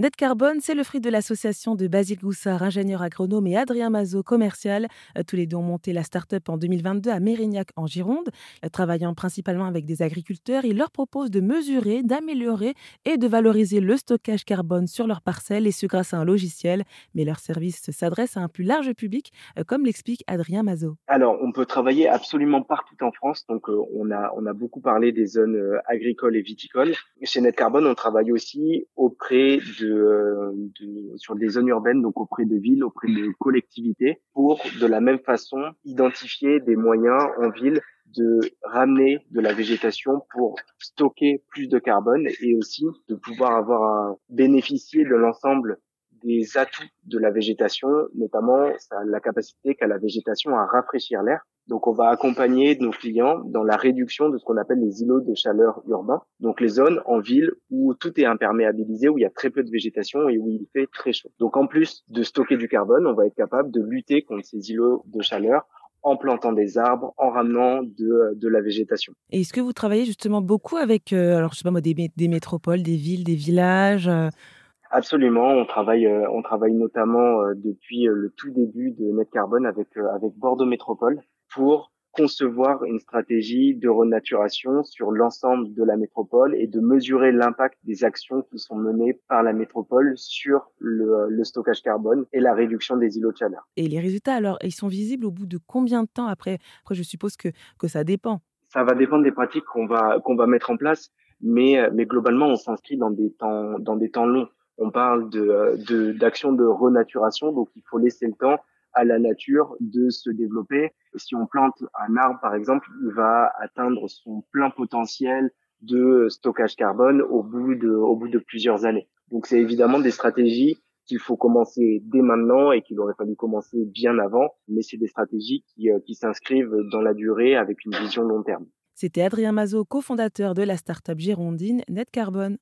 Net Carbone, c'est le fruit de l'association de Basile Goussard, ingénieur agronome, et Adrien Mazot, commercial. Euh, tous les deux ont monté la start-up en 2022 à Mérignac, en Gironde. Euh, travaillant principalement avec des agriculteurs, ils leur proposent de mesurer, d'améliorer et de valoriser le stockage carbone sur leurs parcelles, et ce grâce à un logiciel. Mais leur service s'adresse à un plus large public, euh, comme l'explique Adrien Mazot. Alors, on peut travailler absolument partout en France. Donc, on, a, on a beaucoup parlé des zones agricoles et viticoles. Chez Net Carbone, on travaille aussi auprès de de, sur des zones urbaines, donc auprès de villes, auprès de collectivités, pour de la même façon identifier des moyens en ville de ramener de la végétation pour stocker plus de carbone et aussi de pouvoir avoir un, bénéficier de l'ensemble des atouts de la végétation, notamment la capacité qu'a la végétation à rafraîchir l'air. Donc on va accompagner nos clients dans la réduction de ce qu'on appelle les îlots de chaleur urbains, donc les zones en ville où tout est imperméabilisé, où il y a très peu de végétation et où il fait très chaud. Donc en plus de stocker du carbone, on va être capable de lutter contre ces îlots de chaleur en plantant des arbres, en ramenant de, la végétation. Et est-ce que vous travaillez justement beaucoup avec, euh, alors je sais pas moi, des, des métropoles, des villes, des villages euh, Absolument, on travaille, euh, on travaille notamment euh, depuis euh, le tout début de Net Carbone avec avec Bordeaux Métropole pour concevoir une stratégie de renaturation sur l'ensemble de la métropole et de mesurer l'impact des actions qui sont menées par la métropole sur le, le, stockage carbone et la réduction des îlots de chaleur. Et les résultats, alors, ils sont visibles au bout de combien de temps après? Après, je suppose que, que ça dépend. Ça va dépendre des pratiques qu'on va, qu'on va mettre en place, mais, mais globalement, on s'inscrit dans des temps, dans des temps longs on parle de d'action de, renaturation, donc il faut laisser le temps à la nature de se développer. si on plante un arbre, par exemple, il va atteindre son plein potentiel de stockage carbone au bout de, au bout de plusieurs années. Donc c'est évidemment des stratégies qu'il faut commencer dès maintenant et qu'il aurait fallu commencer bien avant, mais c'est des stratégies qui, euh, qui s'inscrivent dans la durée avec une vision long terme. C'était Adrien Mazot, cofondateur de la start-up girondine Net Carbone.